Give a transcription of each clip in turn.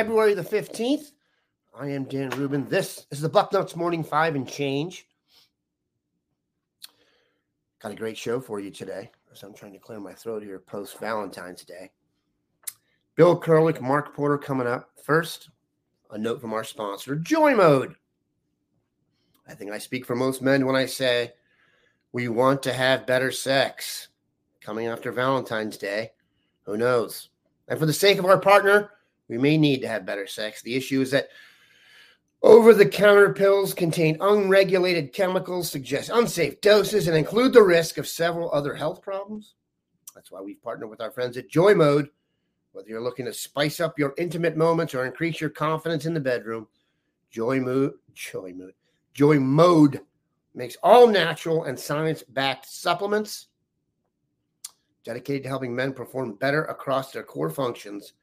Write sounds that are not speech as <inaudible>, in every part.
February the 15th. I am Dan Rubin. This is the Bucknuts Morning Five and Change. Got a great show for you today. As I'm trying to clear my throat here post Valentine's Day. Bill Kurelic, Mark Porter coming up. First, a note from our sponsor, Joy Mode. I think I speak for most men when I say we want to have better sex. Coming after Valentine's Day, who knows? And for the sake of our partner, we may need to have better sex. The issue is that over the counter pills contain unregulated chemicals, suggest unsafe doses, and include the risk of several other health problems. That's why we've partnered with our friends at Joy Mode. Whether you're looking to spice up your intimate moments or increase your confidence in the bedroom, Joy Mode, Joy Joy Mode makes all natural and science backed supplements dedicated to helping men perform better across their core functions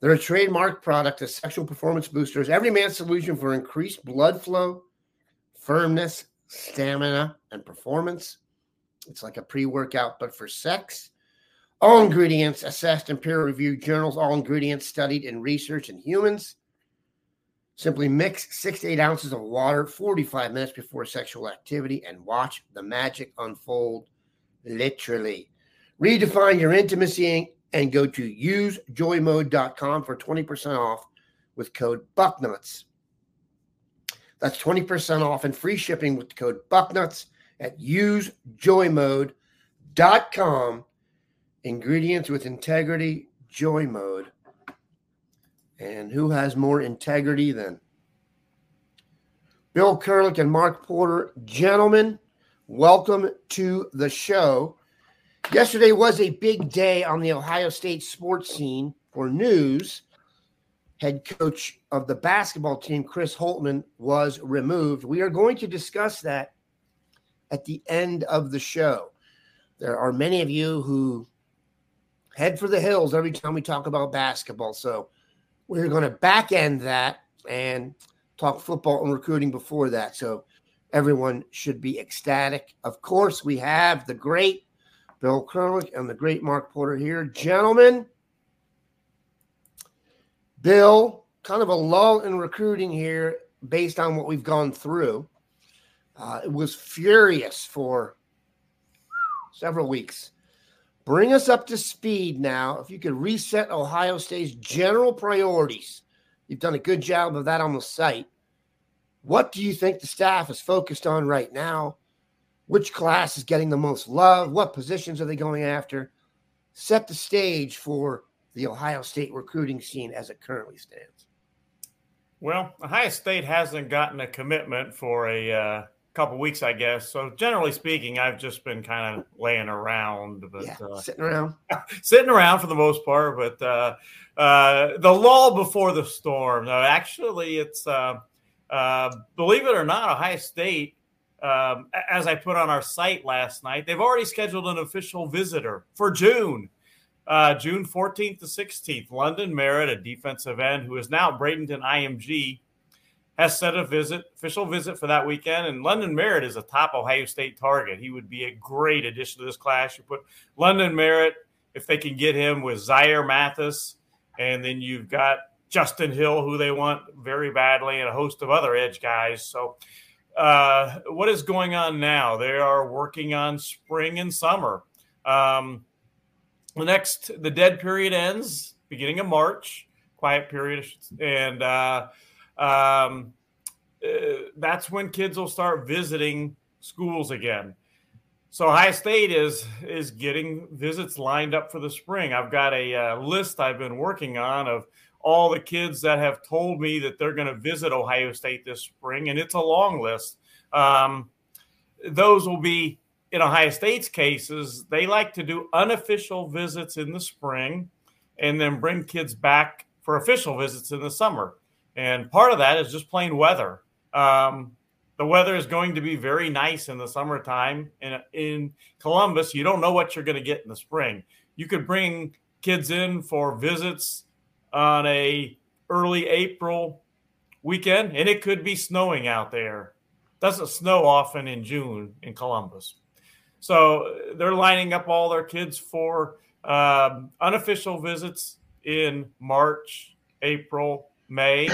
they're a trademark product of sexual performance boosters, every man's solution for increased blood flow, firmness, stamina, and performance. It's like a pre workout, but for sex. All ingredients assessed in peer reviewed journals, all ingredients studied in research in humans. Simply mix six to eight ounces of water 45 minutes before sexual activity and watch the magic unfold literally. Redefine your intimacy and go to usejoymode.com for 20% off with code BUCKNUTS. That's 20% off and free shipping with the code BUCKNUTS at usejoymode.com. Ingredients with integrity, joy mode. And who has more integrity than Bill Kurelic and Mark Porter? Gentlemen, welcome to the show. Yesterday was a big day on the Ohio State sports scene for news. Head coach of the basketball team, Chris Holtmann, was removed. We are going to discuss that at the end of the show. There are many of you who head for the hills every time we talk about basketball. So we're going to back end that and talk football and recruiting before that. So everyone should be ecstatic. Of course, we have the great Bill Kurelic and the great Mark Porter here. Gentlemen, Bill, kind of a lull in recruiting here based on what we've gone through. Uh, it was furious for several weeks. Bring us up to speed now. If you could reset Ohio State's general priorities, you've done a good job of that on the site. What do you think the staff is focused on right now? Which class is getting the most love, what positions are they going after, set the stage for the Ohio State recruiting scene as it currently stands. Well, Ohio State hasn't gotten a commitment for a uh, couple weeks, I guess. So generally speaking, I've just been kind of laying around, but yeah, uh, sitting around, <laughs> sitting around for the most part. But uh, uh, the lull before the storm. No, actually, it's uh, uh, believe it or not, Ohio State um, as I put on our site last night, they've already scheduled an official visitor for June, uh, June 14th to 16th. London Merritt, a defensive end who is now Bradenton IMG, has set a visit, official visit for that weekend. And London Merritt is a top Ohio State target. He would be a great addition to this class. You put London Merritt, if they can get him with Zaire Mathis, and then you've got Justin Hill, who they want very badly, and a host of other edge guys. So, uh, what is going on now? They are working on spring and summer. Um, the next, the dead period ends beginning of March, quiet period, and uh, um, uh, that's when kids will start visiting schools again. So Ohio State is is getting visits lined up for the spring. I've got a uh, list I've been working on of all the kids that have told me that they're going to visit Ohio State this spring, and it's a long list. Um, those will be in Ohio State's cases. They like to do unofficial visits in the spring, and then bring kids back for official visits in the summer. And part of that is just plain weather. Um, the weather is going to be very nice in the summertime. In, in Columbus, you don't know what you're going to get in the spring. You could bring kids in for visits on a early April weekend, and it could be snowing out there. Doesn't snow often in June in Columbus. So they're lining up all their kids for um, unofficial visits in March, April, May,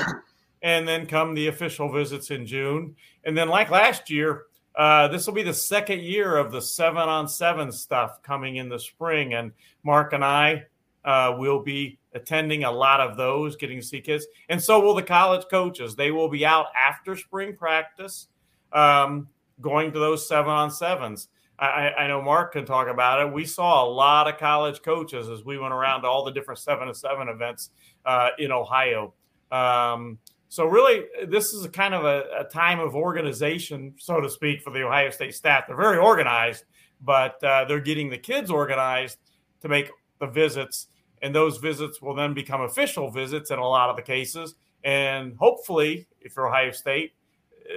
and then come the official visits in June. And then, like last year, uh, this will be the second year of the seven on seven stuff coming in the spring. And Mark and I uh, will be attending a lot of those, getting to see kids. And so will the college coaches. They will be out after spring practice, um, going to those seven on sevens. I, I, know Mark can talk about it. We saw a lot of college coaches as we went around to all the different seven to seven events uh, in Ohio. Um, so really, this is a kind of a, a, time of organization, so to speak, for the Ohio State staff. They're very organized, but uh, they're getting the kids organized to make the visits, and those visits will then become official visits in a lot of the cases. And hopefully, if you're Ohio State,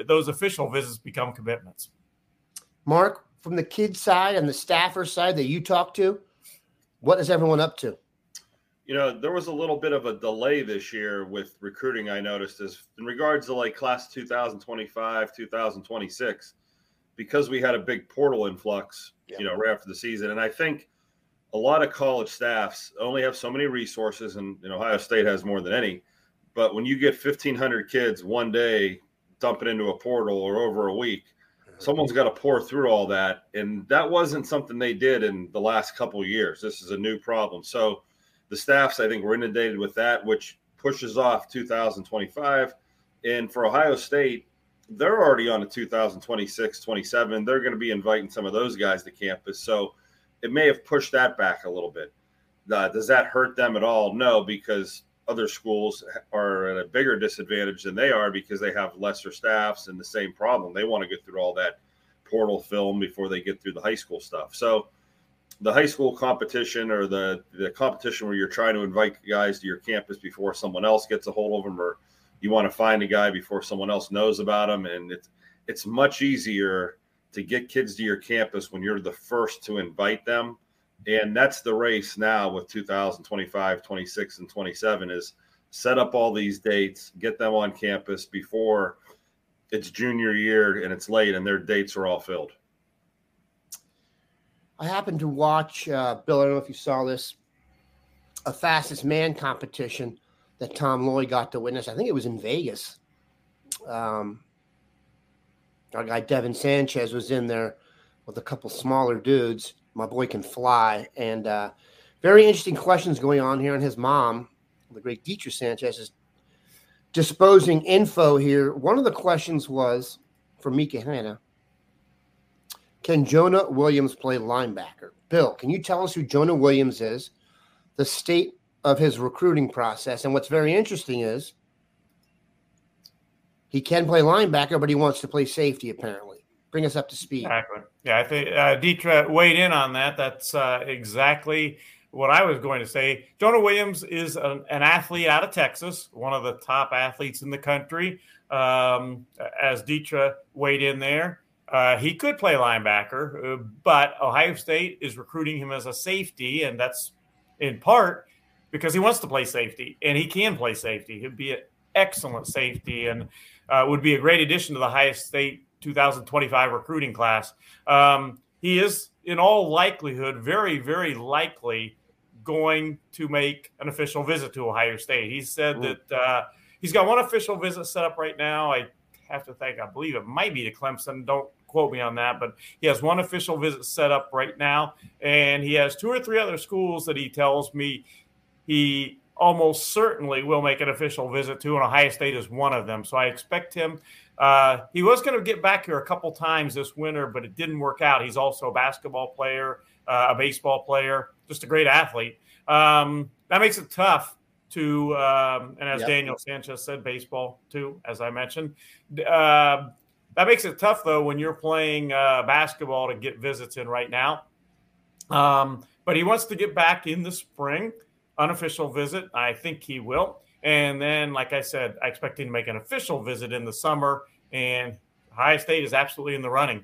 those official visits become commitments. Mark, from the kids side and the staffer side that you talk to, what is everyone up to? you know, there was a little bit of a delay this year with recruiting. I noticed is in regards to like class 2025, 2026, because we had a big portal influx, yeah. you know, right after the season. And I think a lot of college staffs only have so many resources, and you know, Ohio State has more than any. But when you get 1,500 kids one day dumping into a portal or over a week, mm-hmm. someone's got to pour through all that, and that wasn't something they did in the last couple years. This is a new problem. So the staffs, I think, were inundated with that, which pushes off 2025. And for Ohio State, they're already on a 2026, 27. They're going to be inviting some of those guys to campus. So it may have pushed that back a little bit. Uh, does that hurt them at all? No, because other schools are at a bigger disadvantage than they are because they have lesser staffs and the same problem. They want to get through all that portal film before they get through the high school stuff. So the high school competition or the the competition where you're trying to invite guys to your campus before someone else gets a hold of them or you want to find a guy before someone else knows about him and it's it's much easier to get kids to your campus when you're the first to invite them and that's the race now with 2025 26 and 27 is set up all these dates get them on campus before it's junior year and it's late and their dates are all filled I happened to watch, uh, Bill, I don't know if you saw this, a fastest man competition that Tom Loy got to witness. I think it was in Vegas. Um, our guy Devin Sanchez was in there with a couple smaller dudes. My boy can fly. And uh, very interesting questions going on here. And his mom, the great Dietrich Sanchez, is disposing info here. One of the questions was for Mika Hanna can Jonah Williams play linebacker? Bill, can you tell us who Jonah Williams is, the state of his recruiting process? And what's very interesting is he can play linebacker, but he wants to play safety, apparently. Bring us up to speed. Exactly. Yeah, I think uh, Dietrich weighed in on that. That's uh, exactly what I was going to say. Jonah Williams is an, an, athlete out of Texas, one of the top athletes in the country. Um, as Dietrich weighed in there, uh, he could play linebacker, uh, but Ohio State is recruiting him as a safety, and that's in part because he wants to play safety, and he can play safety. He'd be an excellent safety, and uh, would be a great addition to the Ohio State 2025 recruiting class. Um, he is, in all likelihood, very, very likely going to make an official visit to Ohio State. He said Ooh. that uh, he's got one official visit set up right now. I have to think, I believe it might be to Clemson. Don't quote me on that, but he has one official visit set up right now, and he has two or three other schools that he tells me he almost certainly will make an official visit to, and Ohio State is one of them. So I expect him. Uh, he was going to get back here a couple times this winter, but it didn't work out. He's also a basketball player, uh, a baseball player, just a great athlete. Um, that makes it tough to, um, and as Yep. Daniel Sanchez said, baseball too, as I mentioned. Uh, that makes it tough though when you're playing uh, basketball to get visits in right now. Um, but he wants to get back in the spring, unofficial visit. I think he will. And then, like I said, I expect him to make an official visit in the summer. And Ohio State is absolutely in the running.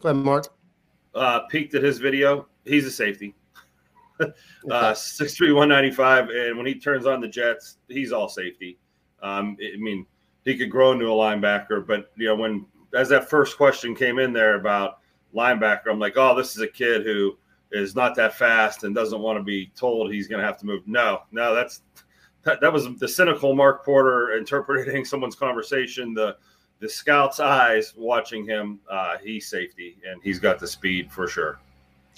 Go ahead, Mark. Uh, peeked at his video. He's a safety. <laughs> uh, six three one ninety five, and when he turns on the Jets, he's all safety. Um, I mean, he could grow into a linebacker, but you know, when as that first question came in there about linebacker, I'm like, oh, this is a kid who is not that fast and doesn't want to be told he's going to have to move. No, no, that's that, that was the cynical Mark Porter interpreting <laughs> someone's conversation. The the scout's eyes watching him. Uh, he's safety, and he's got the speed for sure.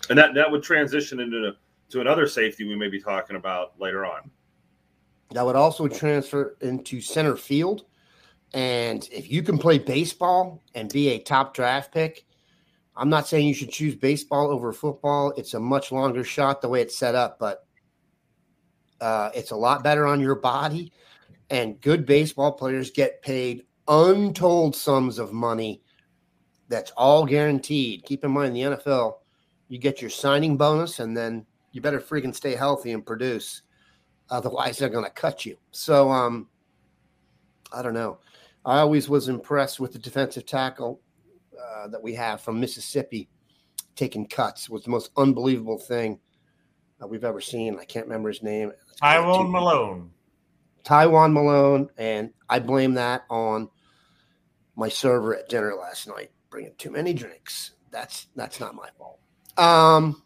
And that that would transition into to another safety we may be talking about later on. That would also transfer into center field. And if you can play baseball and be a top draft pick, I'm not saying you should choose baseball over football. It's a much longer shot the way it's set up, but uh, it's a lot better on your body. And good baseball players get paid untold sums of money. That's all guaranteed. Keep in mind, the NFL, you get your signing bonus, and then you better freaking stay healthy and produce. Otherwise, they're going to cut you. So, um, I don't know. I always was impressed with the defensive tackle uh, that we have from Mississippi taking cuts. was the most unbelievable thing uh, we've ever seen. I can't remember his name. Tyrone Malone. Taiwan Malone, and I blame that on my server at dinner last night bringing too many drinks. That's that's not my fault. Um,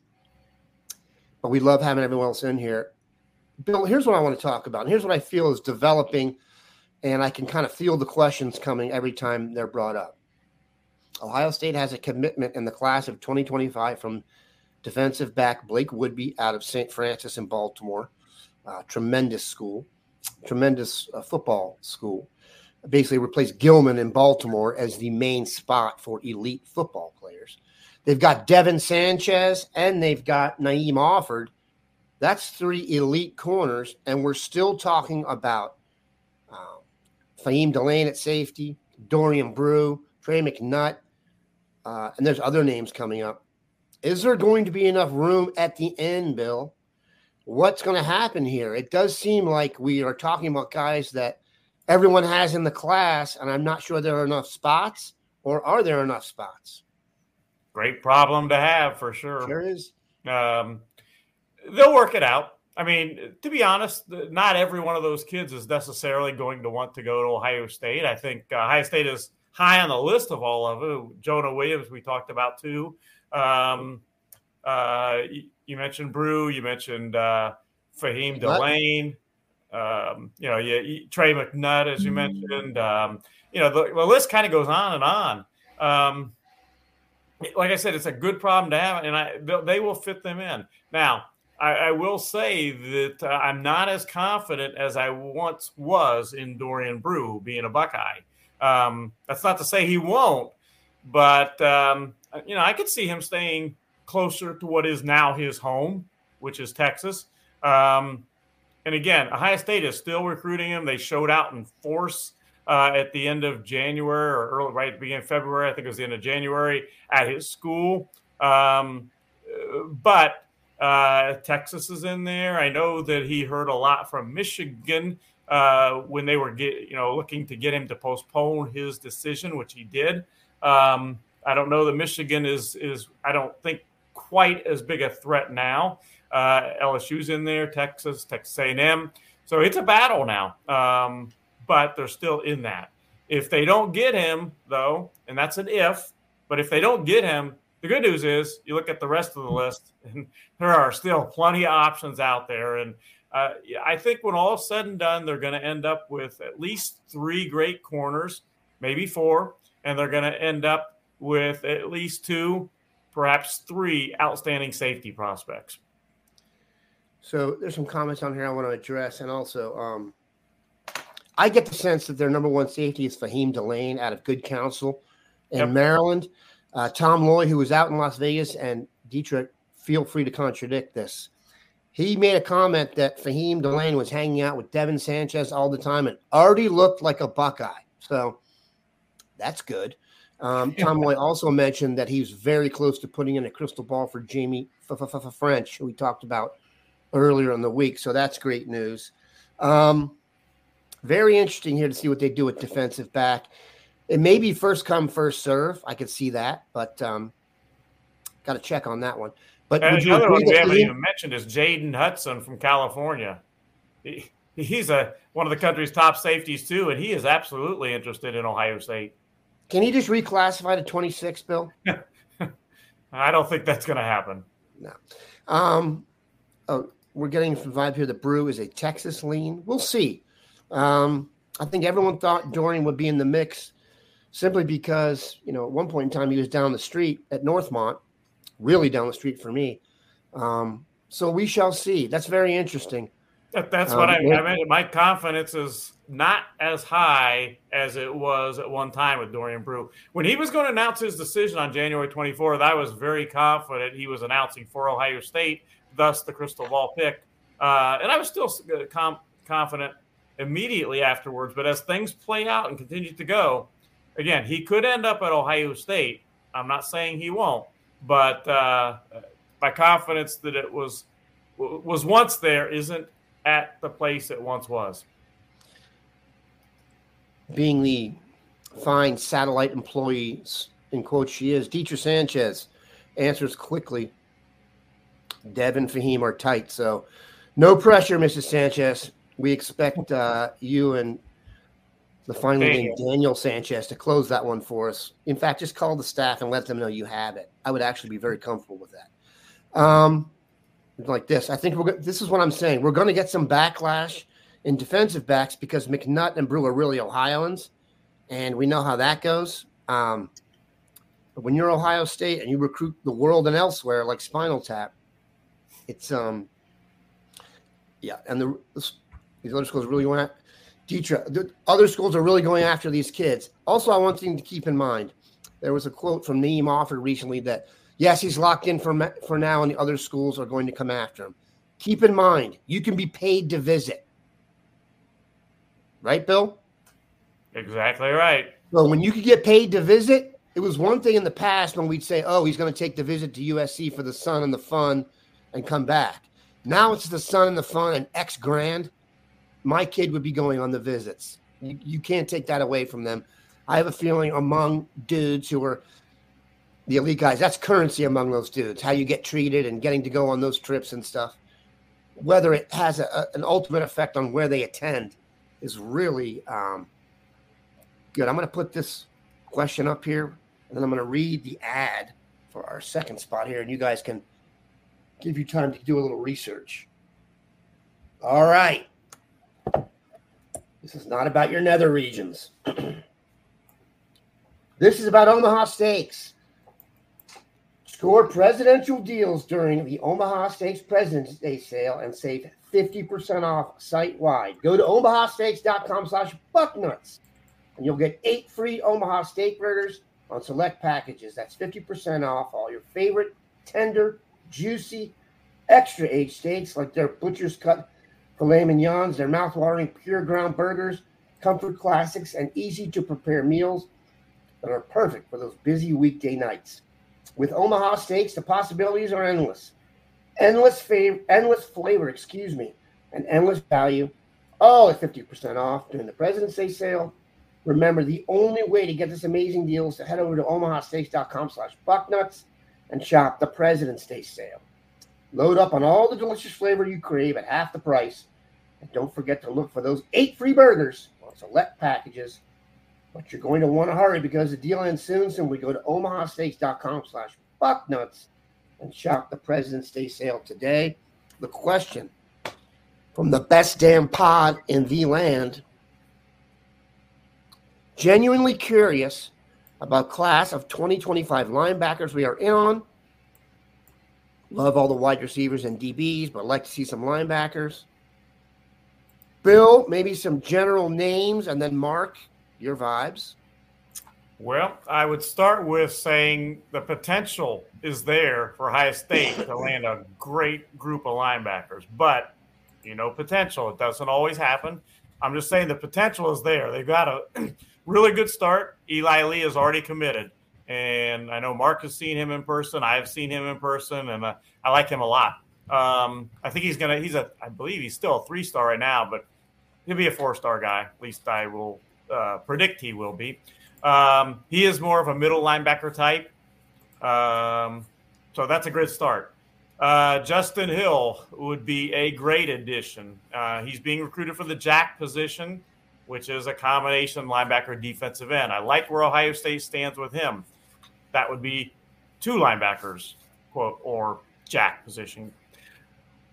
but we love having everyone else in here. Bill, here's what I want to talk about. And here's what I feel is developing, and I can kind of feel the questions coming every time they're brought up. Ohio State has a commitment in the class of 2025 from defensive back Blake Woodby out of St. Frances in Baltimore. Uh, tremendous school, tremendous uh, football school. Basically, replaced Gilman in Baltimore as the main spot for elite football players. They've got Devin Sanchez and they've got Naeem Offord. That's three elite corners, and we're still talking about um, Faheem Delane at safety, Dorian Brew, Trey McNutt, uh, and there's other names coming up. Is there going to be enough room at the end, Bill? What's going to happen here? It does seem like we are talking about guys that everyone has in the class, and I'm not sure there are enough spots, or are there enough spots? Great problem to have for sure. There is. Um, they'll work it out. I mean, to be honest, not every one of those kids is necessarily going to want to go to Ohio State. I think uh, Ohio State is high on the list of all of them. Jonah Williams, we talked about too. Um, uh, you, mentioned Brew. You mentioned uh, Faheem Delane. Um, you know, you, you, Trey McNutt, as you mentioned. Um, you know, the, the list kind of goes on and on. Um, like I said, it's a good problem to have, and I they will fit them in. Now, I, I will say that uh, I'm not as confident as I once was in Dorian Brew being a Buckeye. Um, that's not to say he won't, but um, you know, I could see him staying closer to what is now his home, which is Texas. Um, and again, Ohio State is still recruiting him. They showed out in force uh, at the end of January or early, right at the beginning of February. I think it was the end of January at his school. Um, but uh, Texas is in there. I know that he heard a lot from Michigan uh, when they were get, you know looking to get him to postpone his decision, which he did. Um, I don't know that Michigan is is I don't think quite as big a threat now. Uh, LSU's in there, Texas, Texas A&M. So it's a battle now, um, but they're still in that. If they don't get him, though, and that's an if, but if they don't get him, The good news is you look at the rest of the list, and <laughs> there are still plenty of options out there. And uh, I think when all is said and done, they're going to end up with at least three great corners, maybe four, and they're going to end up with at least two, perhaps three outstanding safety prospects. So there's some comments on here I want to address, and also um, I get the sense that their number one safety is Faheem Delane out of Good Counsel in yep. Maryland. Uh, Tom Loy, who was out in Las Vegas, and Dietrich, feel free to contradict this. He made a comment that Faheem Delane was hanging out with Devin Sanchez all the time and already looked like a Buckeye. So that's good. Um, <laughs> Tom Loy also mentioned that he was very close to putting in a crystal ball for Jamie French, who we talked about earlier in the week. So that's great news. Um, very interesting here to see what they do with defensive back. It may be first come, first serve. I could see that, but um, got to check on that one. But and another one we haven't even mentioned is Jaden Hudson from California. He, he's a one of the country's top safeties too, and he is absolutely interested in Ohio State. Can he just reclassify to 26, Bill? <laughs> I don't think that's going to happen. No. Um, oh, we're getting some vibe here. The brew is a Texas lean. We'll see. Um, I think everyone thought Dorian would be in the mix simply because, you know, at one point in time he was down the street at Northmont, really down the street for me. Um, so we shall see. That's very interesting. That, that's um, what I, I mean. My confidence is not as high as it was at one time with Dorian Brew. When he was going to announce his decision on January 24th, I was very confident he was announcing for Ohio State thus the crystal ball pick. Uh, and I was still uh, com- confident immediately afterwards. But as things play out and continue to go, again, he could end up at Ohio State. I'm not saying he won't, but uh, my confidence that it was was once there isn't at the place it once was. Being the fine satellite employees in quote she is, Dietrich Sanchez answers quickly Dev and Faheem are tight. So no pressure, Mrs. Sanchez. We expect uh, you and the finally named Daniel Sanchez to close that one for us. In fact, just call the staff and let them know you have it. I would actually be very comfortable with that. Um, like this, I think we're. This is what I'm saying. We're going to get some backlash in defensive backs because McNutt and Brew are really Ohioans, and we know how that goes. Um, but when you're Ohio State and you recruit the world and elsewhere like Spinal Tap, it's um, yeah, and the these other schools really going The other schools are really going after these kids. Also, I want you to keep in mind there was a quote from Naeem Offord recently that yes, he's locked in for for now, and the other schools are going to come after him. Keep in mind, you can be paid to visit, right, Bill? Exactly right. Well, when you could get paid to visit, it was one thing in the past when we'd say, "Oh, he's going to take the visit to USC for the sun and the fun." and come back. Now it's the sun and the fun and X grand. My kid would be going on the visits. You, you can't take that away from them. I have a feeling among dudes who are the elite guys, that's currency among those dudes, how you get treated and getting to go on those trips and stuff. Whether it has a, an ultimate effect on where they attend is really um, good. I'm going to put this question up here and then I'm going to read the ad for our second spot here, and you guys can – give you time to do a little research. All right. This is not about your nether regions. <clears throat> this is about Omaha Steaks. Score presidential deals during the Omaha Steaks President's Day sale and save 50% off site wide. Go to omahasteaks.com slash bucknuts and you'll get eight free Omaha steak burgers on select packages. That's 50% off all your favorite tender juicy, extra aged steaks like their butcher's cut filet mignons, their mouth-watering pure ground burgers, comfort classics, and easy to prepare meals that are perfect for those busy weekday nights. With Omaha Steaks, the possibilities are endless. Endless favor, endless flavor, excuse me, and endless value. All at 50% off during the President's Day sale. Remember, the only way to get this amazing deal is to head over to omahasteaks.com slash bucknuts and shop the President's Day sale. Load up on all the delicious flavor you crave at half the price. And don't forget to look for those eight free burgers on select packages. But you're going to want to hurry because the deal ends soon. So we go to omahasteaks.com slash Bucknuts and shocked the President's Day sale today. The question from the best damn pod in the land. Genuinely curious about class of 2025 linebackers we are in on. Love all the wide receivers and DBs, but like to see some linebackers. Bill, maybe some general names, and then Mark, your vibes. Well, I would start with saying the potential is there for Ohio State to land a great group of linebackers, but you know, potential. It doesn't always happen. I'm just saying the potential is there. They've got a <clears throat> really good start. Eli Lee is already committed, and I know Mark has seen him in person. I've seen him in person, and uh, I like him a lot. Um, I think he's gonna. He's a. I believe he's still a three star right now, but he'll be a four star guy. At least I will uh, predict he will be. Um, he is more of a middle linebacker type. Um, so that's a great start. Uh, Justin Hill would be a great addition. Uh, he's being recruited for the jack position, which is a combination linebacker defensive end. I like where Ohio State stands with him. That would be two linebackers, quote, or jack position.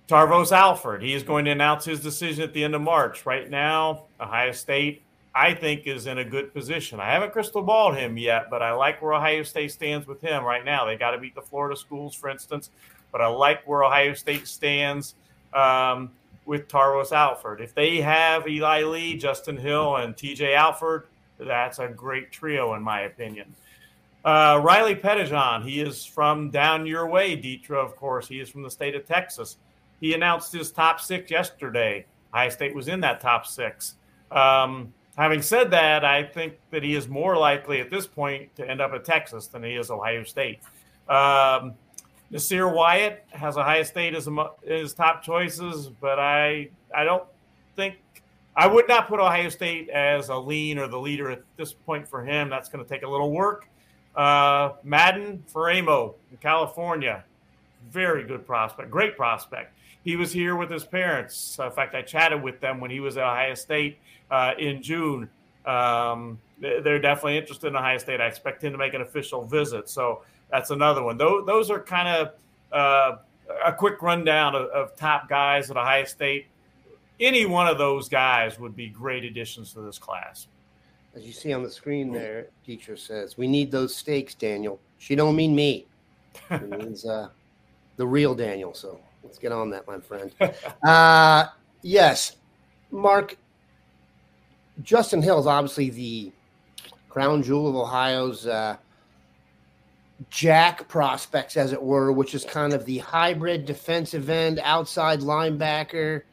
Tarvos Alford, he is going to announce his decision at the end of March. Right now, Ohio State I think is in a good position. I haven't crystal balled him yet, but I like where Ohio State stands with him right now. They got to beat the Florida schools, for instance, but I like where Ohio State stands um, with Tarvos Alford. If they have Eli Lee, Justin Hill, and TJ Alford, that's a great trio, in my opinion. Uh, Riley Pettijohn, he is from down your way, Detra, of course. He is from the state of Texas. He announced his top six yesterday. Ohio State was in that top six. Um, Having said that, I think that he is more likely at this point to end up at Texas than he is Ohio State. Um, Nasir Wyatt has Ohio State as his top choices, but I I don't think I would not put Ohio State as a lean or the leader at this point for him. That's going to take a little work. Uh, Madden Faraimo in California, very good prospect, great prospect. He was here with his parents. In fact, I chatted with them when he was at Ohio State uh, in June. Um, they're definitely interested in Ohio State. I expect him to make an official visit. So that's another one. Those, those are kind of uh, a quick rundown of, of, top guys at Ohio State. Any one of those guys would be great additions to this class. As you see on the screen there, teacher says, "We need those stakes, Daniel." She don't mean me. <laughs> It means uh, the real Daniel. So let's get on that, my friend. <laughs> Uh, yes, Mark. Justin Hill is obviously the crown jewel of Ohio's uh, jack prospects, as it were, which is kind of the hybrid defensive end, outside linebacker.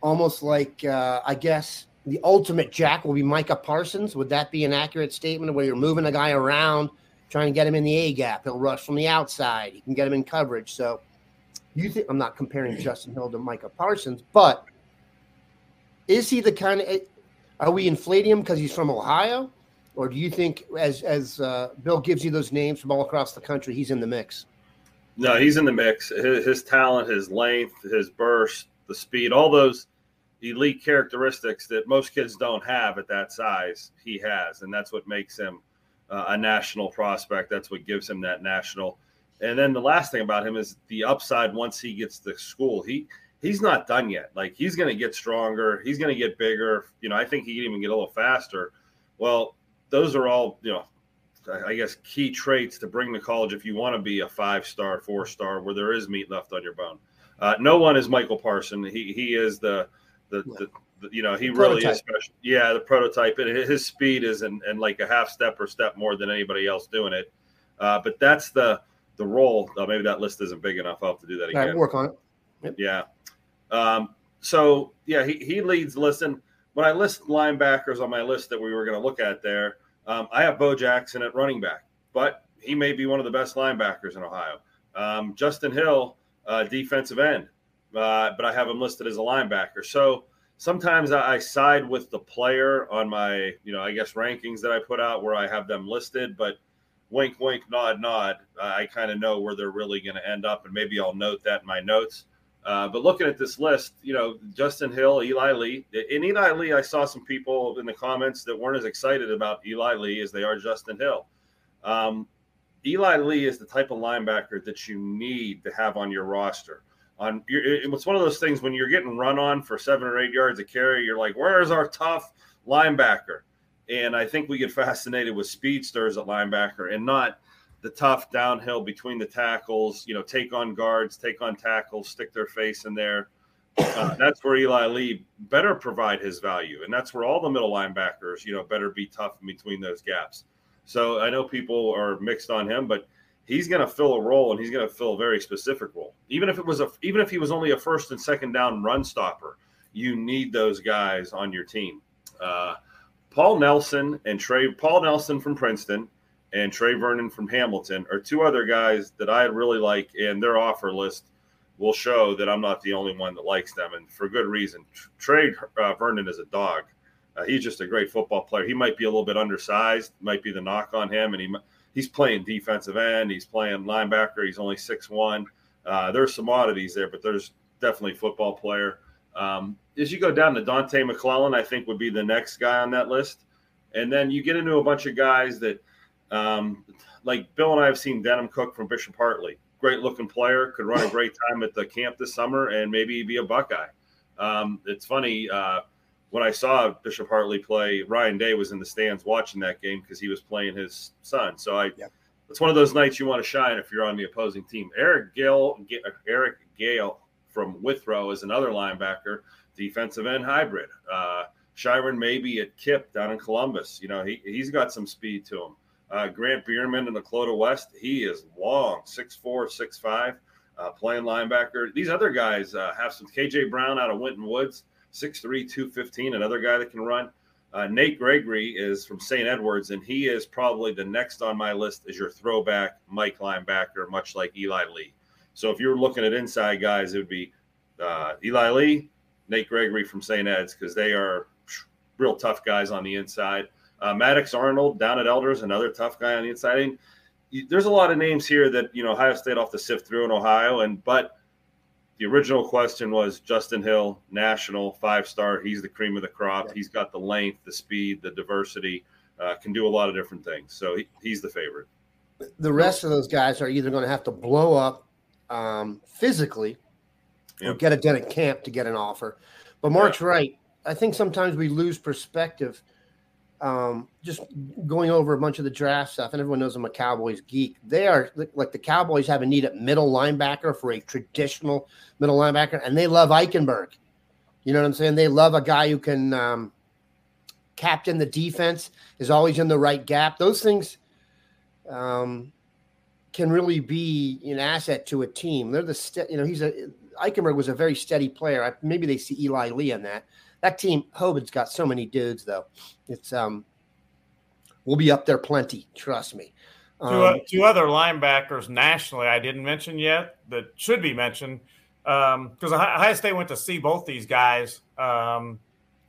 Almost like, uh, I guess, the ultimate jack will be Micah Parsons. Would that be an accurate statement where you're moving a guy around, trying to get him in the A gap? He'll rush from the outside. You can get him in coverage. So, you think I'm not comparing <clears throat> Justin Hill to Micah Parsons, but is he the kind of are we inflating him because he's from Ohio, or do you think as as uh, Bill gives you those names from all across the country, he's in the mix? No, he's in the mix. His, his talent, his length, his burst, the speed, all those elite characteristics that most kids don't have at that size, he has, and that's what makes him uh, a national prospect. That's what gives him that national. And then the last thing about him is the upside once he gets to school. He he's not done yet. Like he's going to get stronger. He's going to get bigger. You know, I think he can even get a little faster. Well, those are all, you know, I guess key traits to bring to college if you want to be a five star, four star, where there is meat left on your bone. Uh, no one is Michael Parson. He he is the the, the, the you know he the really is special. Yeah, the prototype. And his speed is and and like a half step or step more than anybody else doing it. Uh, but that's the the role. Uh, maybe that list isn't big enough. I'll have to do that again. Right, work on it. Yep. Yeah. Um, so yeah, he, he leads. Listen, when I list linebackers on my list that we were going to look at there, um, I have Bo Jackson at running back, but he may be one of the best linebackers in Ohio. Um, Justin Hill, uh, defensive end, uh, but I have him listed as a linebacker. So sometimes I, side with the player on my, you know, I guess rankings that I put out where I have them listed, but wink, wink, nod, nod. I kind of know where they're really going to end up, and maybe I'll note that in my notes. Uh, but looking at this list, you know, Justin Hill, Eli Lee. In Eli Lee, I saw some people in the comments that weren't as excited about Eli Lee as they are Justin Hill. Um, Eli Lee is the type of linebacker that you need to have on your roster. On it's one of those things when you're getting run on for seven or eight yards of carry, you're like, where is our tough linebacker? And I think we get fascinated with speedsters at linebacker and not the tough downhill between the tackles, you know, take on guards, take on tackles, stick their face in there. Uh, that's where Eli Lee better provide his value. And that's where all the middle linebackers, you know, better be tough in between those gaps. So I know people are mixed on him, but he's going to fill a role and he's going to fill a very specific role. Even if it was a, even if he was only a first and second down run stopper, you need those guys on your team. Uh, Paul Nelson and Trey, Paul Nelson from Princeton and Trey Vernon from Hamilton are two other guys that I really like, and their offer list will show that I'm not the only one that likes them, and for good reason. Trey uh, Vernon is a dog. Uh, he's just a great football player. He might be a little bit undersized, might be the knock on him, and he he's playing defensive end, he's playing linebacker. He's only six one. Uh, there's some oddities there, but there's definitely football player. Um, as you go down to Dante McClellan, I think would be the next guy on that list, and then you get into a bunch of guys that um, like Bill and I have seen Denham Cook from Bishop Hartley, great looking player, could run a great time at the camp this summer and maybe be a Buckeye. Um, it's funny uh, when I saw Bishop Hartley play. Ryan Day was in the stands watching that game because he was playing his son. So I, yeah. it's one of those nights you want to shine if you're on the opposing team. Eric Gale, Eric Gale from Withrow is another linebacker, defensive end hybrid. Uh, Shiron maybe at KIPP down in Columbus. You know, he, he's got some speed to him. Uh, Grant Bierman in the Lakota West, he is long, 6'4, 6'5, uh, playing linebacker. These other guys uh, have some KJ Brown out of Winton Woods, 6'3, 215, another guy that can run. Uh, Nate Gregory is from St. Edwards, and he is probably the next on my list as your throwback Mike linebacker, much like Eli Lee. So if you're looking at inside guys, it would be uh, Eli Lee, Nate Gregory from St. Ed's, because they are real tough guys on the inside. Uh, Maddox Arnold down at Elders, another tough guy on the inside. I mean, there's a lot of names here that you know Ohio State off the sift through in Ohio, and but the original question was Justin Hill, national five star. He's the cream of the crop. Yeah. He's got the length, the speed, the diversity. Uh, can do a lot of different things. So he, he's the favorite. The rest of those guys are either going to have to blow up um, physically yep. or get a done at camp to get an offer. But Mark's yeah. right. I think sometimes we lose perspective um, just going over a bunch of the draft stuff, and everyone knows I'm a Cowboys geek. They are like the Cowboys have a need at middle linebacker for a traditional middle linebacker, and they love Eichenberg. You know what I'm saying? They love a guy who can um, captain the defense, is always in the right gap. Those things um, can really be an asset to a team. They're the st- you know he's a Eichenberg was a very steady player. I, maybe they see Eli Lee in that. That team, Hoban's got so many dudes though. It's um, we'll be up there plenty. Trust me. Um, two, uh, two other linebackers nationally I didn't mention yet that should be mentioned because um, Ohio State went to see both these guys um,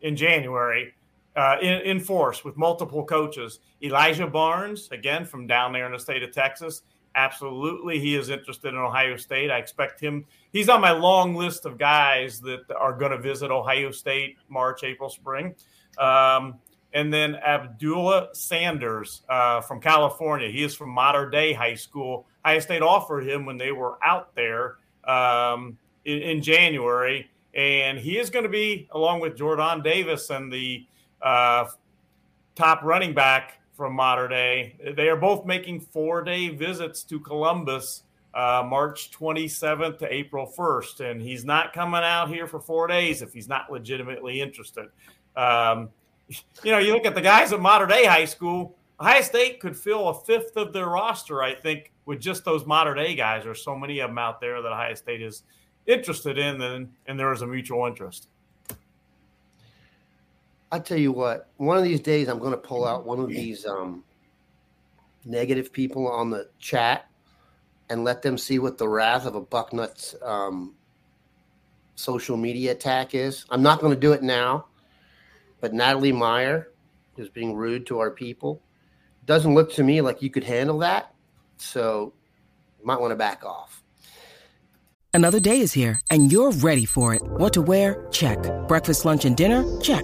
in January uh, in, in force with multiple coaches. Elijah Barnes, again from down there in the state of Texas, absolutely he is interested in Ohio State. I expect him. He's on my long list of guys that are going to visit Ohio State March, April, spring. Um, and then Abdullah Sanders uh, from California. He is from Mater Dei High School. Ohio State offered him when they were out there um, in, in, January, and he is going to be along with Jordan Davis and the uh, top running back from Mater Dei. They are both making four day visits to Columbus uh, March 27th to April 1st. And he's not coming out here for four days if he's not legitimately interested. Um, you know, you look at the guys at Mater Dei High School, Ohio State could fill a fifth of their roster, I think, with just those Mater Dei guys. There's so many of them out there that Ohio State is interested in, and, and there is a mutual interest. I tell you what, one of these days I'm going to pull out one of these um, negative people on the chat and let them see what the wrath of a Bucknuts um, social media attack is. I'm not going to do it now, but Natalie Meyer is being rude to our people. Doesn't look to me like you could handle that, so you might want to back off. Another day is here, and you're ready for it. What to wear? Check. Breakfast, lunch, and dinner? Check.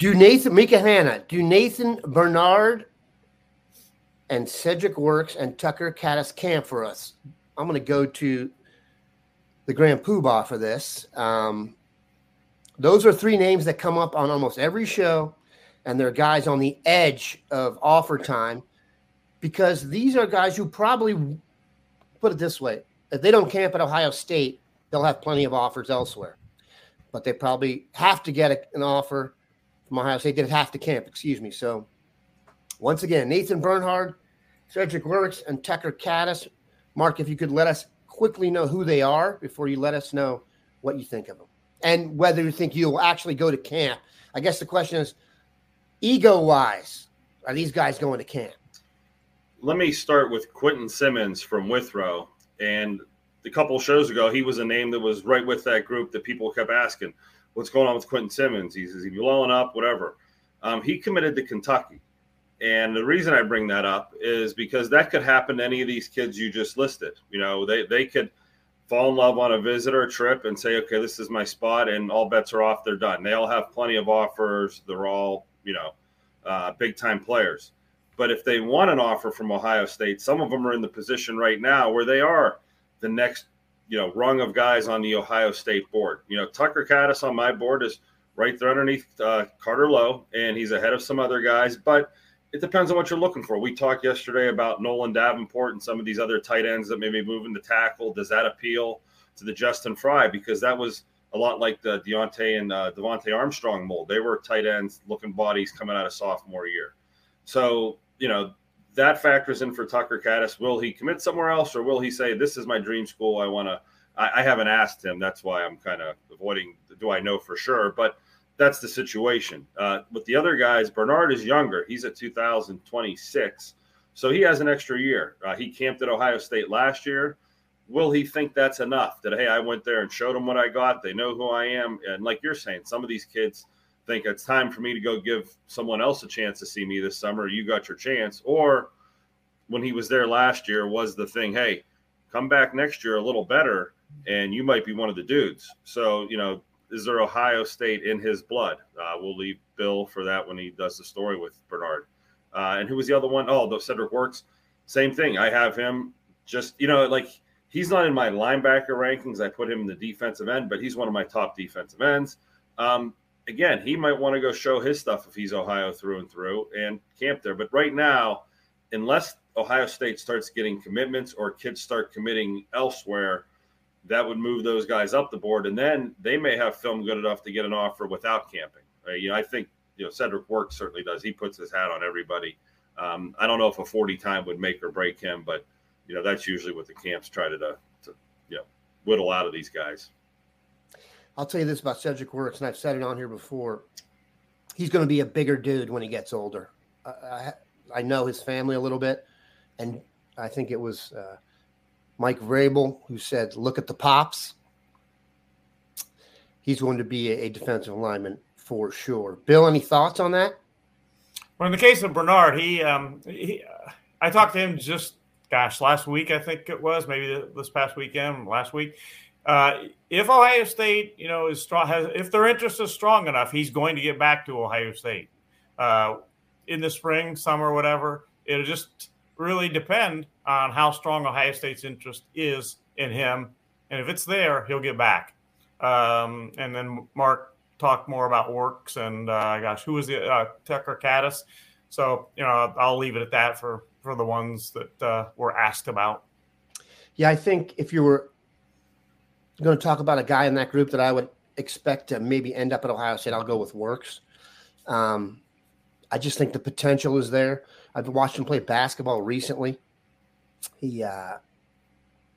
Do Nathan Mika Hanna, do Nathan Bernard and Cedric Works and Tucker Caddis camp for us? I'm going to go to the Grand Poobah for this. Um, those are three names that come up on almost every show, and they're guys on the edge of offer time because these are guys who probably put it this way: if they don't camp at Ohio State, they'll have plenty of offers elsewhere, but they probably have to get an offer from Ohio State did half the camp, excuse me. So once again, Nathan Bernhard, Cedric Works, and Tucker Caddis. Mark, if you could let us quickly know who they are before you let us know what you think of them and whether you think you'll actually go to camp. I guess the question is ego wise, are these guys going to camp? Let me start with Quentin Simmons from Withrow. And a couple shows ago, he was a name that was right with that group that people kept asking what's going on with Quentin Simmons. He's is he blowing up? Whatever. Um, he committed to Kentucky, and the reason I bring that up is because that could happen to any of these kids you just listed. You know, they they could fall in love on a visitor trip and say, okay, this is my spot, and all bets are off. They're done. They all have plenty of offers. They're all you know uh, big time players. But if they want an offer from Ohio State, some of them are in the position right now where they are the next you know rung of guys on the Ohio State board. You know, Tucker Caddis on my board is right there underneath uh, Carter Lowe, and he's ahead of some other guys. But it depends on what you're looking for. We talked yesterday about Nolan Davenport and some of these other tight ends that may be moving to tackle. Does that appeal to the Justin Frye? Because that was a lot like the Deontay and uh, Devontae Armstrong mold. They were tight ends looking bodies coming out of sophomore year. So, you know, that factors in for Tucker Caddis. Will he commit somewhere else, or will he say, "This is my dream school. I want to." I, I, haven't asked him. That's why I'm kind of avoiding. Do I know for sure? But that's the situation. Uh, with the other guys, Bernard is younger. He's at 2026, so he has an extra year. Uh, he camped at Ohio State last year. Will he think that's enough? That hey, I went there and showed them what I got. They know who I am, and like you're saying, some of these kids think it's time for me to go give someone else a chance to see me this summer. You got your chance. Or when he was there last year, was the thing, hey, come back next year a little better, and you might be one of the dudes. So, you know, is there Ohio State in his blood? Uh, we'll leave Bill for that when he does the story with Bernard. Uh, and who was the other one? Oh, Cedric Works. Same thing. I have him just, you know, like he's not in my linebacker rankings. I put him in the defensive end, but he's one of my top defensive ends. Um, again, he might want to go show his stuff if he's Ohio through and through and camp there. But right now, unless Ohio State starts getting commitments or kids start committing elsewhere, that would move those guys up the board, and then they may have film good enough to get an offer without camping. Uh, you know, I think you know Cedric Works certainly does. He puts his hat on everybody. Um, I don't know if a 40 time would make or break him, but you know that's usually what the camps try to, to you know whittle out of these guys. I'll tell you this about Cedric Works, and I've said it on here before. He's going to be a bigger dude when he gets older. I, I know his family a little bit, and I think it was uh, Mike Vrabel who said, "Look at the pops." He's going to be a, a defensive lineman for sure. Bill, any thoughts on that? Well, in the case of Bernard, he, um, he uh, I talked to him just, gosh, last week I think it was, maybe this past weekend, last week uh, if Ohio State, you know, is strong, has if their interest is strong enough, he's going to get back to Ohio State uh, in the spring, summer, whatever. It'll just really depend on how strong Ohio State's interest is in him, and if it's there, he'll get back. Um, and then Mark talked more about works and uh, gosh, who was the uh, Tucker Caddis? So you know, I'll leave it at that for for the ones that uh, were asked about. Yeah, I think if you were going to talk about a guy in that group that I would expect to maybe end up at Ohio State, I'll go with Works. Um, I just think the potential is there. I've watched him play basketball recently. He uh,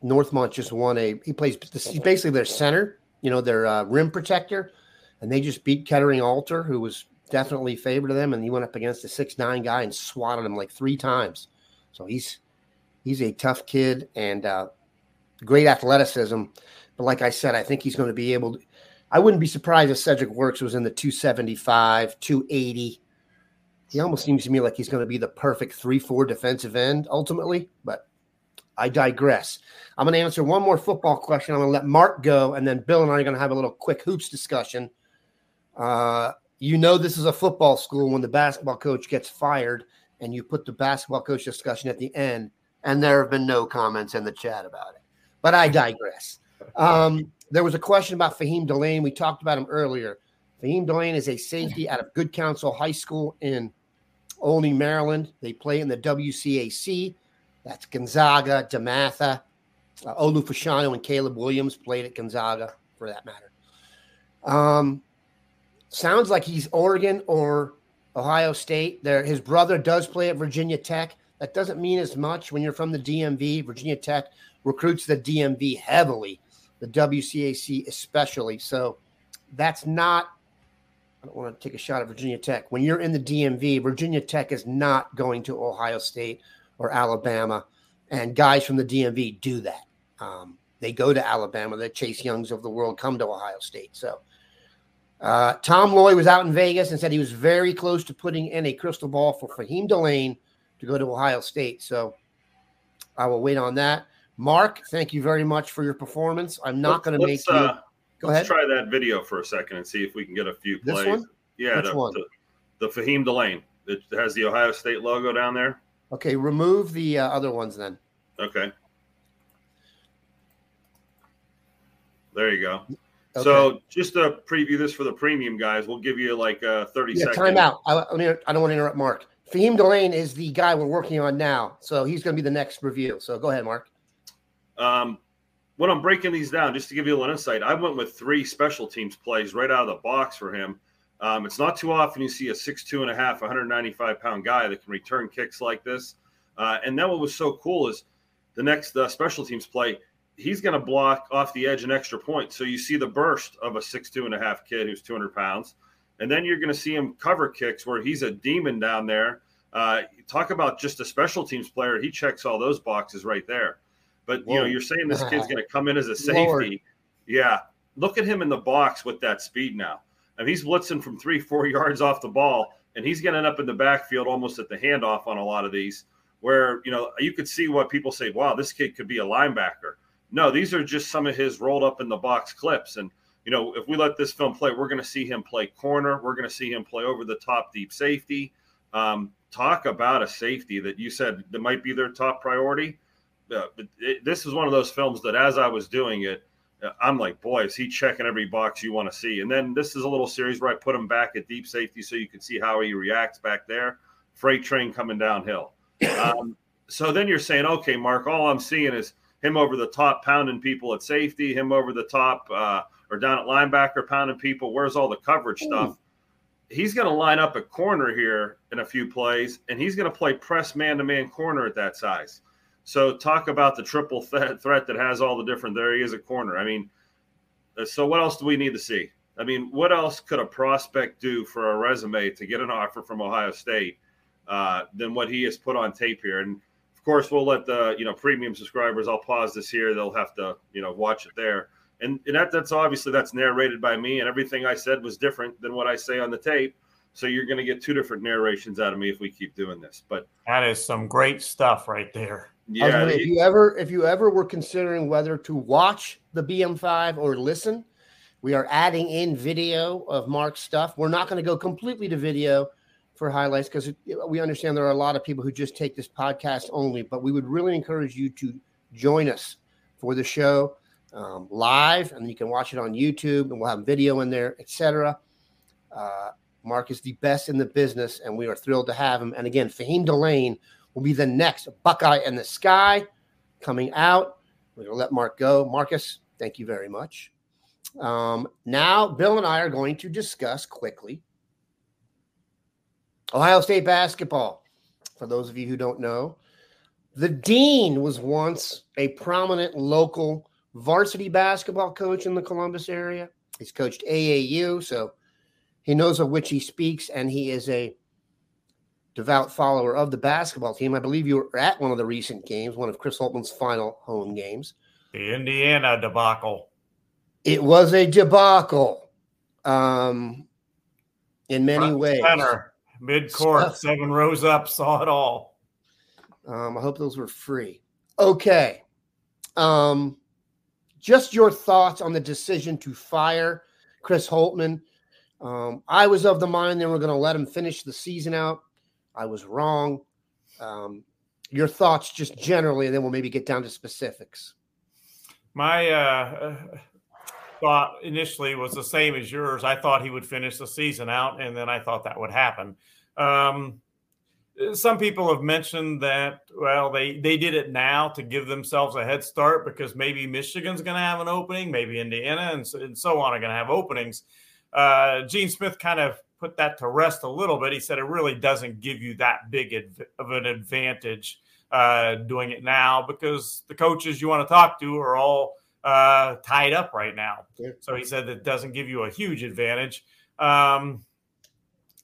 Northmont just won a. He plays. He's basically their center. You know, their uh, rim protector, and they just beat Kettering Alter, who was definitely favored to them, and he went up against a six nine guy and swatted him like three times. So he's he's a tough kid and uh, great athleticism. But like I said, I think he's going to be able to. I wouldn't be surprised if Cedric Works was in the 275, 280. He almost seems to me like he's going to be the perfect 3 4 defensive end ultimately, but I digress. I'm going to answer one more football question. I'm going to let Mark go, and then Bill and I are going to have a little quick hoops discussion. Uh, you know, this is a football school when the basketball coach gets fired and you put the basketball coach discussion at the end, and there have been no comments in the chat about it. But I digress. Um, there was a question about Faheem Delane. We talked about him earlier. Faheem Delane is a safety out of Good Counsel High School in Olney, Maryland. They play in the WCAC. That's Gonzaga, DeMatha, uh, Olu Fashanu, and Caleb Williams played at Gonzaga for that matter. Um, sounds like he's Oregon or Ohio State. There, his brother does play at Virginia Tech. That doesn't mean as much when you're from the DMV. Virginia Tech recruits the DMV heavily, the WCAC especially. So that's not. I don't want to take a shot at Virginia Tech. When you're in the DMV, Virginia Tech is not going to Ohio State or Alabama, and guys from the DMV do that. Um, they go to Alabama. The Chase Youngs of the world come to Ohio State. So uh, Tom Loy was out in Vegas and said he was very close to putting in a crystal ball for Faheem Delane to go to Ohio State. So I will wait on that. Mark, thank you very much for your performance. I'm not going to make you. Uh, go let's ahead. try that video for a second and see if we can get a few This plays. one? Yeah, Which the, one? The, the Faheem Delane. It has the Ohio State logo down there. Okay, remove the uh, other ones then. Okay. There you go. Okay. So just to preview this for the premium guys, we'll give you like uh, 30 yeah, seconds. time out. I, I, mean, I don't want to interrupt Mark. Faheem Delane is the guy we're working on now, so he's going to be the next review. So go ahead, Mark. Um, when I'm breaking these down, just to give you a little insight, I went with three special teams plays right out of the box for him. Um, it's not too often you see a six two and a half, 195 pound guy that can return kicks like this. Uh, and then what was so cool is the next uh, special teams play, he's going to block off the edge an extra point. So you see the burst of a six two and a half kid who's 200 pounds, and then you're going to see him cover kicks where he's a demon down there. Uh, talk about just a special teams player. He checks all those boxes right there. But you know, you're saying this kid's going to come in as a <laughs> Lord. safety. Yeah, look at him in the box with that speed now. And he's blitzing from three, four yards off the ball, and he's getting up in the backfield almost at the handoff on a lot of these. Where you know you could see what people say, "Wow, this kid could be a linebacker." No, these are just some of his rolled up in the box clips. And you know, if we let this film play, we're going to see him play corner. We're going to see him play over the top deep safety. Um, talk about a safety that you said that might be their top priority. Uh, but it, this is one of those films that, as I was doing it, uh, I'm like, boy, is he checking every box you want to see? And then this is a little series where I put him back at deep safety so you can see how he reacts back there. Freight train coming downhill. <coughs> Um, so then you're saying, okay, Mark, all I'm seeing is him over the top pounding people at safety, him over the top uh, or down at linebacker pounding people. Where's all the coverage stuff? He's going to line up at corner here in a few plays, and he's going to play press man to man corner at that size. So talk about the triple <laughs> th- threat that has all the different. There he is at corner. I mean, uh, so what else do we need to see? I mean, what else could a prospect do for a resume to get an offer from Ohio State uh, than what he has put on tape here? And of course, we'll let the you know premium subscribers. I'll pause this here. They'll have to you know watch it there. And, and that that's obviously that's narrated by me, and everything I said was different than what I say on the tape. So you're going to get two different narrations out of me if we keep doing this. But That is some great stuff right there. Yeah, it- if you ever if you ever were considering whether to watch the BM5 or listen, we are adding in video of Mark's stuff. We're not going to go completely to video for highlights because we understand there are a lot of people who just take this podcast only, but we would really encourage you to join us for the show um, live, and you can watch it on YouTube, and we'll have video in there, etc. Uh, Mark is the best in the business, and we are thrilled to have him. And again, Faheem Delane will be the next Buckeye in the Sky coming out. We're going to let Mark go. Marcus, thank you very much. Um, now, Bill and I are going to discuss quickly Ohio State basketball. For those of you who don't know, the dean was once a prominent local varsity basketball coach in the Columbus area. He's coached AAU, so he knows of which he speaks, and he is a devout follower of the basketball team. I believe you were at one of the recent games, one of Chris Holtmann's final home games. The Indiana debacle. It was a debacle um, in many Front ways. Center, mid court, seven rows up, saw it all. Um, I hope those were free. Okay. Um, just your thoughts on the decision to fire Chris Holtmann. Um, I was of the mind they were going to let him finish the season out. I was wrong. Um, your thoughts, just generally, and then we'll maybe get down to specifics. My uh, thought initially was the same as yours. I thought he would finish the season out, and then I thought that would happen. Um, some people have mentioned that well they they did it now to give themselves a head start because maybe michigan's going to have an opening maybe indiana and so, and so on are going to have openings uh, gene smith kind of put that to rest a little bit he said it really doesn't give you that big of an advantage uh, doing it now because the coaches you want to talk to are all uh, tied up right now so he said that doesn't give you a huge advantage um,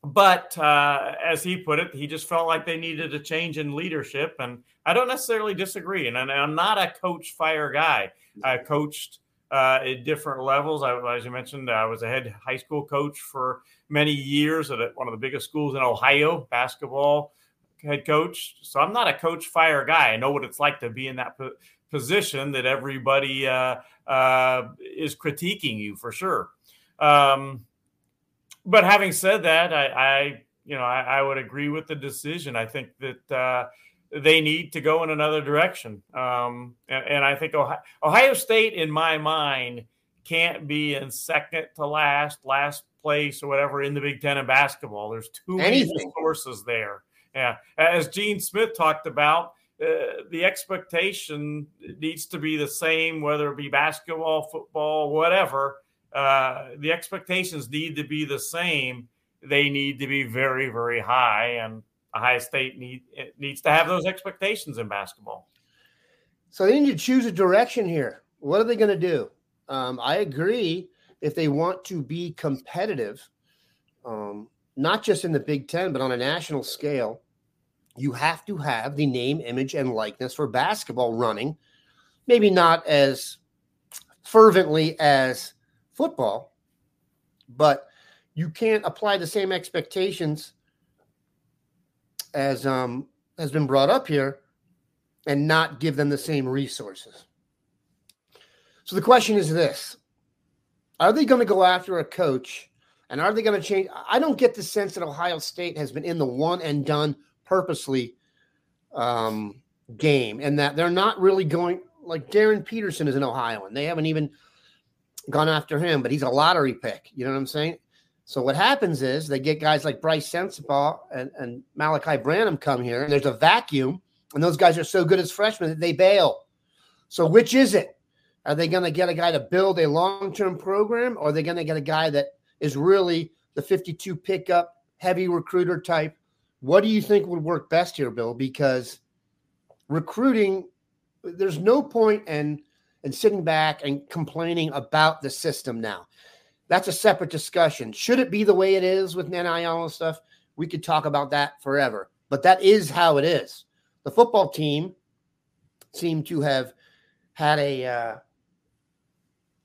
but uh, as he put it, he just felt like they needed a change in leadership. And I don't necessarily disagree. And I'm not a coach fire guy. I coached uh, at different levels. I, as you mentioned, I was a head high school coach for many years at one of the biggest schools in Ohio, basketball head coach. So I'm not a coach fire guy. I know what it's like to be in that po- position that everybody uh, uh is critiquing you for sure. Um, but having said that, I, I you know, I, I, would agree with the decision. I think that uh, they need to go in another direction. Um, and, and, I think Ohio, Ohio, State, in my mind, can't be in second to last, last place, or whatever in the Big Ten in basketball. There's too many resources there. Yeah, as Gene Smith talked about, uh, the expectation needs to be the same, whether it be basketball, football, whatever uh, the expectations need to be the same. They need to be very, very high, and Ohio State need needs to have those expectations in basketball. So they need to choose a direction here. What are they going to do? Um, I agree. If they want to be competitive, um, not just in the Big Ten, but on a national scale, you have to have the name, image, and likeness for basketball running. Maybe not as fervently as football, but you can't apply the same expectations as um, has been brought up here and not give them the same resources. So the question is this Are they going to go after a coach and are they going to change? I don't get the sense that Ohio State has been in the one and done purposely um, game and that they're not really going like Darryn Peterson is an Ohioan. They haven't even gone after him, but he's a lottery pick. You know what I'm saying? So what happens is they get guys like Brice Sensabaugh and, and Malaki Branham come here, and there's a vacuum, and those guys are so good as freshmen that they bail. So which is it? Are they going to get a guy to build a long-term program, or are they going to get a guy that is really the 52 pickup, heavy recruiter type? What do you think would work best here, Bill? Because recruiting, there's no point in and sitting back and complaining about the system now. That's a separate discussion. Should it be the way it is with NIL and stuff? We could talk about that forever, but that is how it is. The football team seemed to have had a, uh,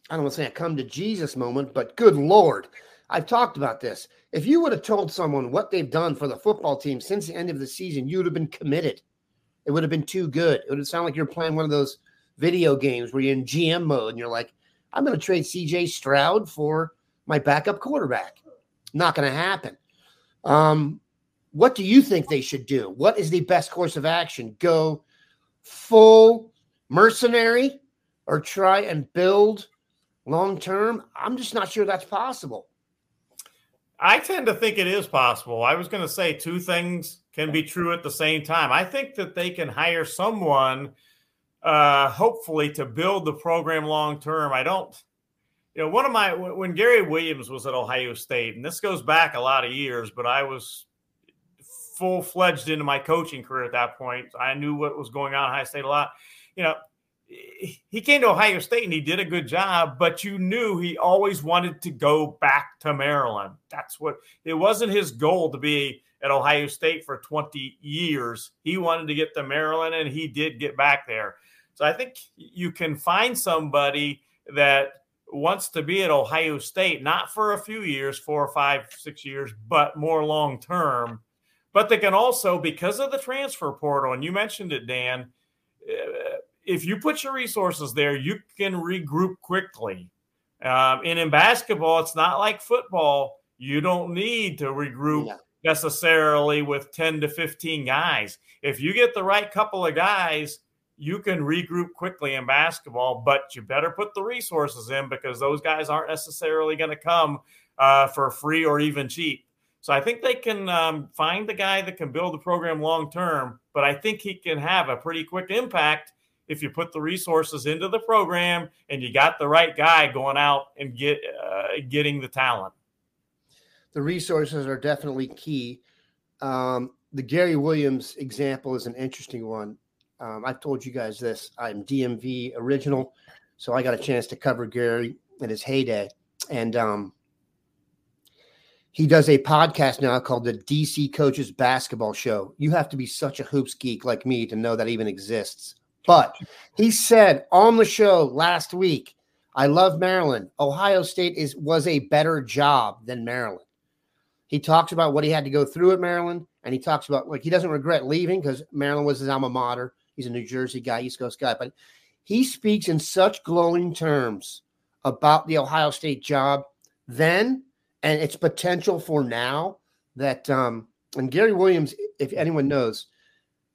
I don't want to say a come to Jesus moment, but good Lord, I've talked about this. If you would have told someone what they've done for the football team since the end of the season, you would have been committed. It would have been too good. It would have sounded like you're playing one of those video games where you're in GM mode and you're like, I'm going to trade CJ Stroud for my backup quarterback. Not going to happen. Um, what do you think they should do? What is the best course of action? Go full mercenary or try and build long term? I'm just not sure that's possible. I tend to think it is possible. I was going to say two things can be true at the same time. I think that they can hire someone uh, hopefully to build the program long term. I don't, you know, one of my when Gary Williams was at Ohio State, and this goes back a lot of years, but I was full fledged into my coaching career at that point. I knew what was going on at Ohio State a lot. You know, he came to Ohio State and he did a good job, but you knew he always wanted to go back to Maryland. That's what it wasn't his goal to be at Ohio State for 20 years. He wanted to get to Maryland and he did get back there. So I think you can find somebody that wants to be at Ohio State, not for a few years, four or five, six years, but more long term. But they can also, because of the transfer portal, and you mentioned it, Dan, uh, if you put your resources there, you can regroup quickly. Um, and in basketball, it's not like football. You don't need to regroup yeah. necessarily with 10 to 15 guys. If you get the right couple of guys, you can regroup quickly in basketball, but you better put the resources in because those guys aren't necessarily going to come uh, for free or even cheap. So I think they can um, find the guy that can build the program long term, but I think he can have a pretty quick impact if you put the resources into the program and you got the right guy going out and get uh, getting the talent. The resources are definitely key. Um, the Gary Williams example is an interesting one. Um, I've told you guys this. I'm DMV original, so I got a chance to cover Gary in his heyday, and um, he does a podcast now called the DC Coaches Basketball Show. You have to be such a hoops geek like me to know that even exists. But he said on the show last week, I love Maryland. Ohio State is was a better job than Maryland. He talks about what he had to go through at Maryland, and he talks about like he doesn't regret leaving because Maryland was his alma mater. He's a New Jersey guy, East Coast guy, but he speaks in such glowing terms about the Ohio State job then and its potential for now that um and Gary Williams, if anyone knows,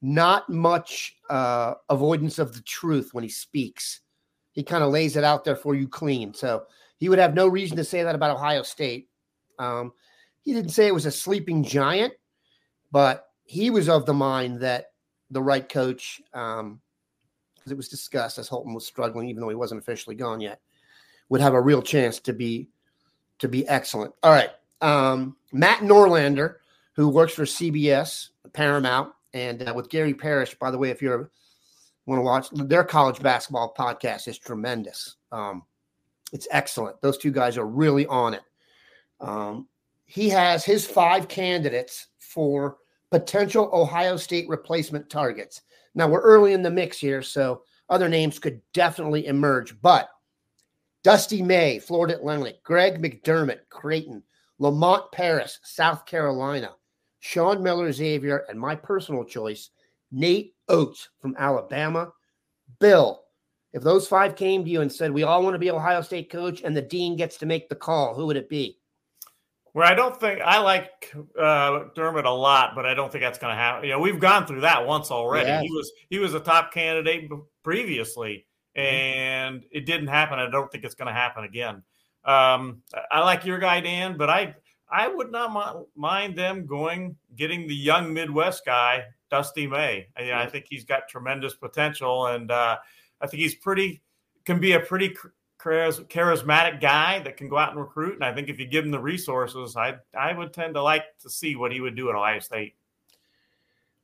not much uh, avoidance of the truth when he speaks. He kind of lays it out there for you clean. So he would have no reason to say that about Ohio State. Um, he didn't say it was a sleeping giant, but he was of the mind that the right coach, because um, it was discussed as Holtmann was struggling, even though he wasn't officially gone yet, would have a real chance to be to be excellent. All right, um, Matt Norlander, who works for CBS Paramount, and uh, with Gary Parrish, by the way, if you want to watch their college basketball podcast, is tremendous. Um, it's excellent. Those two guys are really on it. Um, he has his five candidates for potential Ohio State replacement targets. Now we're early in the mix here, so other names could definitely emerge. But Dusty May, Florida Atlantic, Greg McDermott, Creighton, Lamont Paris, South Carolina, Sean Miller Xavier, and my personal choice, Nate Oats from Alabama. Bill, if those five came to you and said, We all want to be Ohio State coach and the dean gets to make the call, who would it be? Where I don't think I like uh, Dermott a lot, but I don't think that's going to happen. You know, we've gone through that once already. He was he was a top candidate previously, mm-hmm. and it didn't happen. I don't think it's going to happen again. Um, I like your guy Dan, but I I would not mind them going getting the young Midwest guy, Dusty May. I, I think he's got tremendous potential, and uh, I think he's pretty can be a pretty charismatic guy that can go out and recruit. And I think if you give him the resources, I I would tend to like to see what he would do at Ohio State.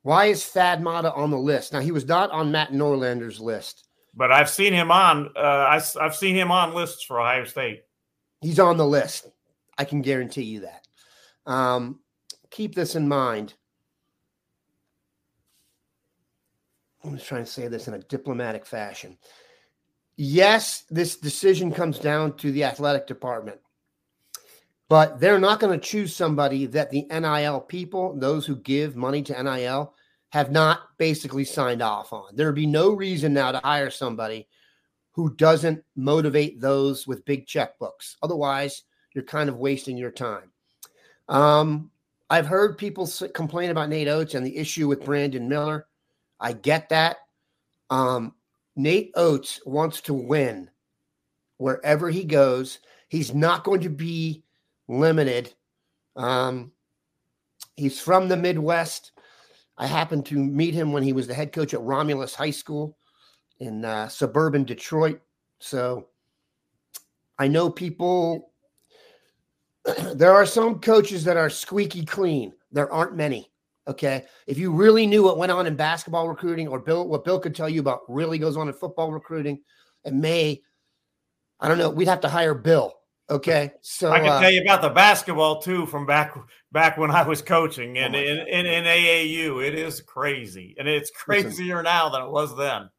Why is Thad Matta on the list? Now he was not on Matt Norlander's list, but I've seen him on. Uh, I, I've seen him on lists for Ohio State. He's on the list. I can guarantee you that. Um, keep this in mind. I'm just trying to say this in a diplomatic fashion. Yes, this decision comes down to the athletic department, but they're not going to choose somebody that the NIL people, those who give money to NIL, have not basically signed off on. There would be no reason now to hire somebody who doesn't motivate those with big checkbooks. Otherwise, you're kind of wasting your time. Um, I've heard people complain about Nate Oats and the issue with Brandon Miller. I get that. Um, Nate Oats wants to win wherever he goes. He's not going to be limited. Um, he's from the Midwest. I happened to meet him when he was the head coach at Romulus High School. in uh, suburban Detroit. So I know people. <clears throat> there are some coaches that are squeaky clean. There aren't many. Okay. If you really knew what went on in basketball recruiting or Bill, what Bill could tell you about really goes on in football recruiting, it may, I don't know, we'd have to hire Bill. Okay. So I can uh, tell you about the basketball too from back back when I was coaching and Oh in, in, in AAU. It is crazy. And it's crazier now than it was then.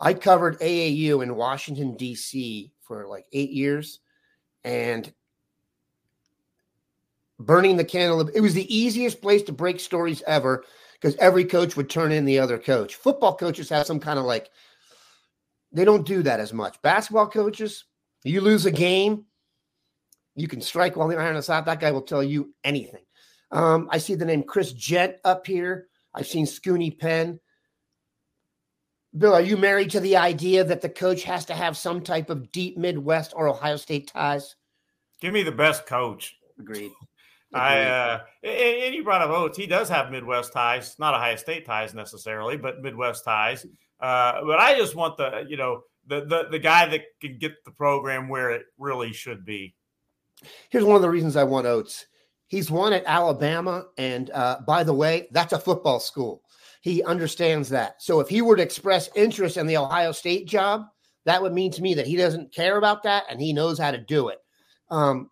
I covered AAU in Washington, D.C. for like eight years. And burning the candle, it was the easiest place to break stories ever because every coach would turn in the other coach. Football coaches have some kind of like, they don't do that as much. Basketball coaches, you lose a game, you can strike while the iron is hot. That guy will tell you anything. Um, I see the name Chris Jett up here. I've seen Scoonie Penn. Bill, are you married to the idea that the coach has to have some type of deep Midwest or Ohio State ties? Give me the best coach. Agreed. I uh, and, you brought up Oats. He does have Midwest ties, not Ohio State ties necessarily, but Midwest ties. Uh, but I just want the you know the the the guy that can get the program where it really should be. Here's one of the reasons I want Oats. He's won at Alabama, and uh, by the way, that's a football school. He understands that. So if he were to express interest in the Ohio State job, that would mean to me that he doesn't care about that and he knows how to do it. Um,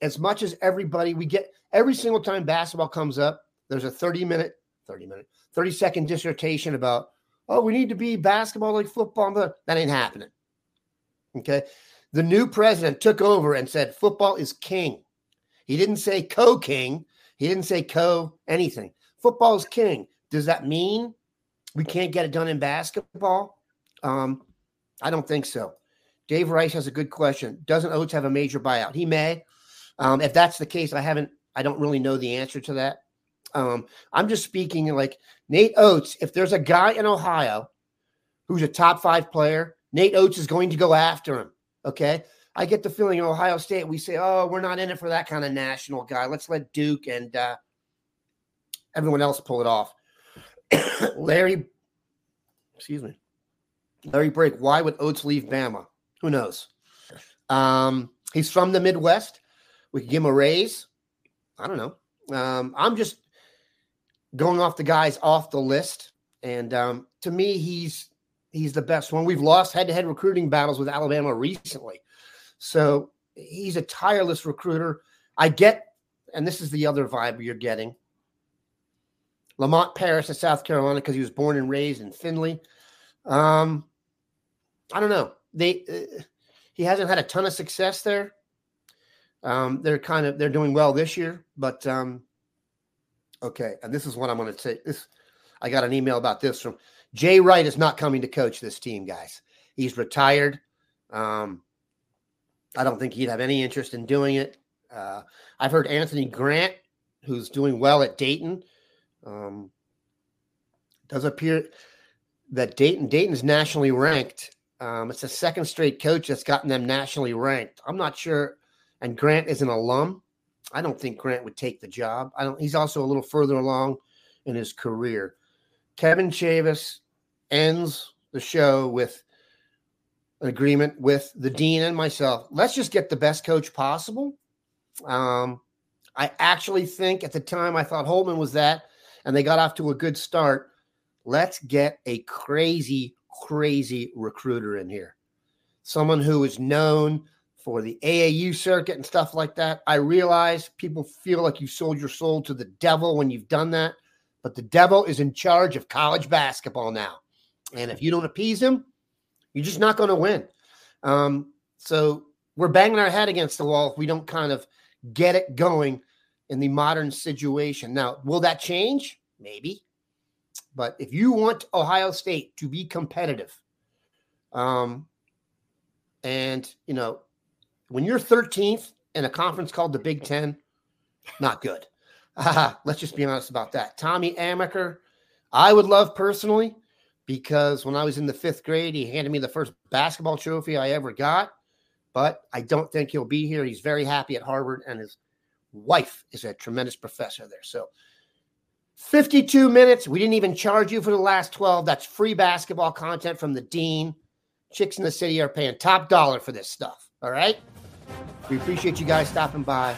as much as everybody we get every single time basketball comes up, there's a 30 minute, 30 minute, 30 second dissertation about, oh, we need to be basketball like football. But that ain't happening. Okay. The new president took over and said football is king. He didn't say co king. He didn't say co anything. Football is king. Does that mean we can't get it done in basketball? Um, I don't think so. Dave Rice has a good question. Doesn't Oats have a major buyout? He may. Um, if that's the case, I haven't. I don't really know the answer to that. Um, I'm just speaking like Nate Oats. If there's a guy in Ohio who's a top five player, Nate Oats is going to go after him. Okay. I get the feeling in Ohio State, we say, oh, we're not in it for that kind of national guy. Let's let Duke and uh, everyone else pull it off. <coughs> Larry, excuse me, Larry Break, why would Oats leave Bama? Who knows? Um, he's from the Midwest. We could give him a raise. I don't know. Um, I'm just going off the guys off the list. And um, to me, he's he's the best one. We've lost head-to-head recruiting battles with Alabama recently. So he's a tireless recruiter. I get, and this is the other vibe you're getting. Lamont Paris in South Carolina because he was born and raised in Findlay. Um, I don't know. They uh, he hasn't had a ton of success there. Um, they're kind of they're doing well this year, but um, okay. And this is what I'm going to say. This I got an email about this from Jay Wright is not coming to coach this team, guys. He's retired. Um, I don't think he'd have any interest in doing it. Uh, I've heard Anthony Grant, who's doing well at Dayton, um, does appear that Dayton Dayton's nationally ranked. Um, it's a second straight coach that's gotten them nationally ranked. I'm not sure. And Grant is an alum. I don't think Grant would take the job. I don't. He's also a little further along in his career. Kevin Chavis ends the show with an agreement with the dean and myself. Let's just get the best coach possible. Um, I actually think at the time I thought Holtmann was that, and they got off to a good start. Let's get a crazy, crazy recruiter in here. Someone who is known for the AAU circuit and stuff like that. I realize people feel like you sold your soul to the devil when you've done that, but the devil is in charge of college basketball now. And if you don't appease him, you're just not going to win. Um, so we're banging our head against the wall if we don't kind of get it going in the modern situation. Now, will that change? Maybe. But if you want Ohio State to be competitive, um, and you know, when you're 13th in a conference called the Big Ten, not good. <laughs> let's just be honest about that. Tommy Amaker, I would love personally because when I was in the fifth grade, he handed me the first basketball trophy I ever got. But I don't think he'll be here. He's very happy at Harvard, and his wife is a tremendous professor there. So 52 minutes. We didn't even charge you for the last 12. That's free basketball content from the Dean. Chicks in the City are paying top dollar for this stuff. All right. We appreciate you guys stopping by.